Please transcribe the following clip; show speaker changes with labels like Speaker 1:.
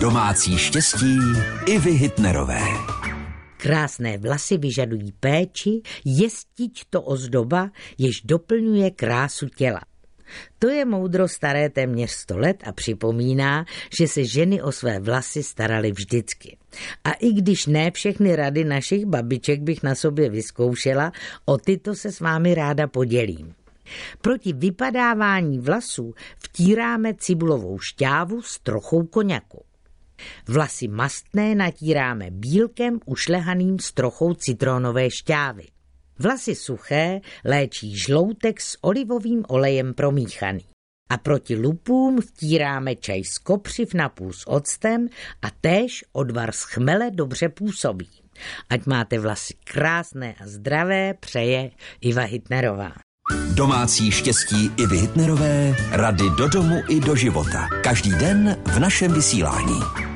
Speaker 1: Domácí štěstí i vy Hitnerové.
Speaker 2: Krásné vlasy vyžadují péči, jestiť to ozdoba, jež doplňuje krásu těla. To je moudro staré téměř sto let a připomíná, že se ženy o své vlasy staraly vždycky. A i když ne všechny rady našich babiček bych na sobě vyzkoušela, o tyto se s vámi ráda podělím. Proti vypadávání vlasů vtíráme cibulovou šťávu s trochou koněku. Vlasy mastné natíráme bílkem ušlehaným s trochou citronové šťávy. Vlasy suché léčí žloutek s olivovým olejem promíchaný. A proti lupům vtíráme čaj z kopřiv napůl s octem a též odvar z chmele dobře působí. Ať máte vlasy krásné a zdravé, přeje Iva Hitnerová.
Speaker 1: Domácí štěstí i Hitnerové, rady do domu i do života. Každý den v našem vysílání.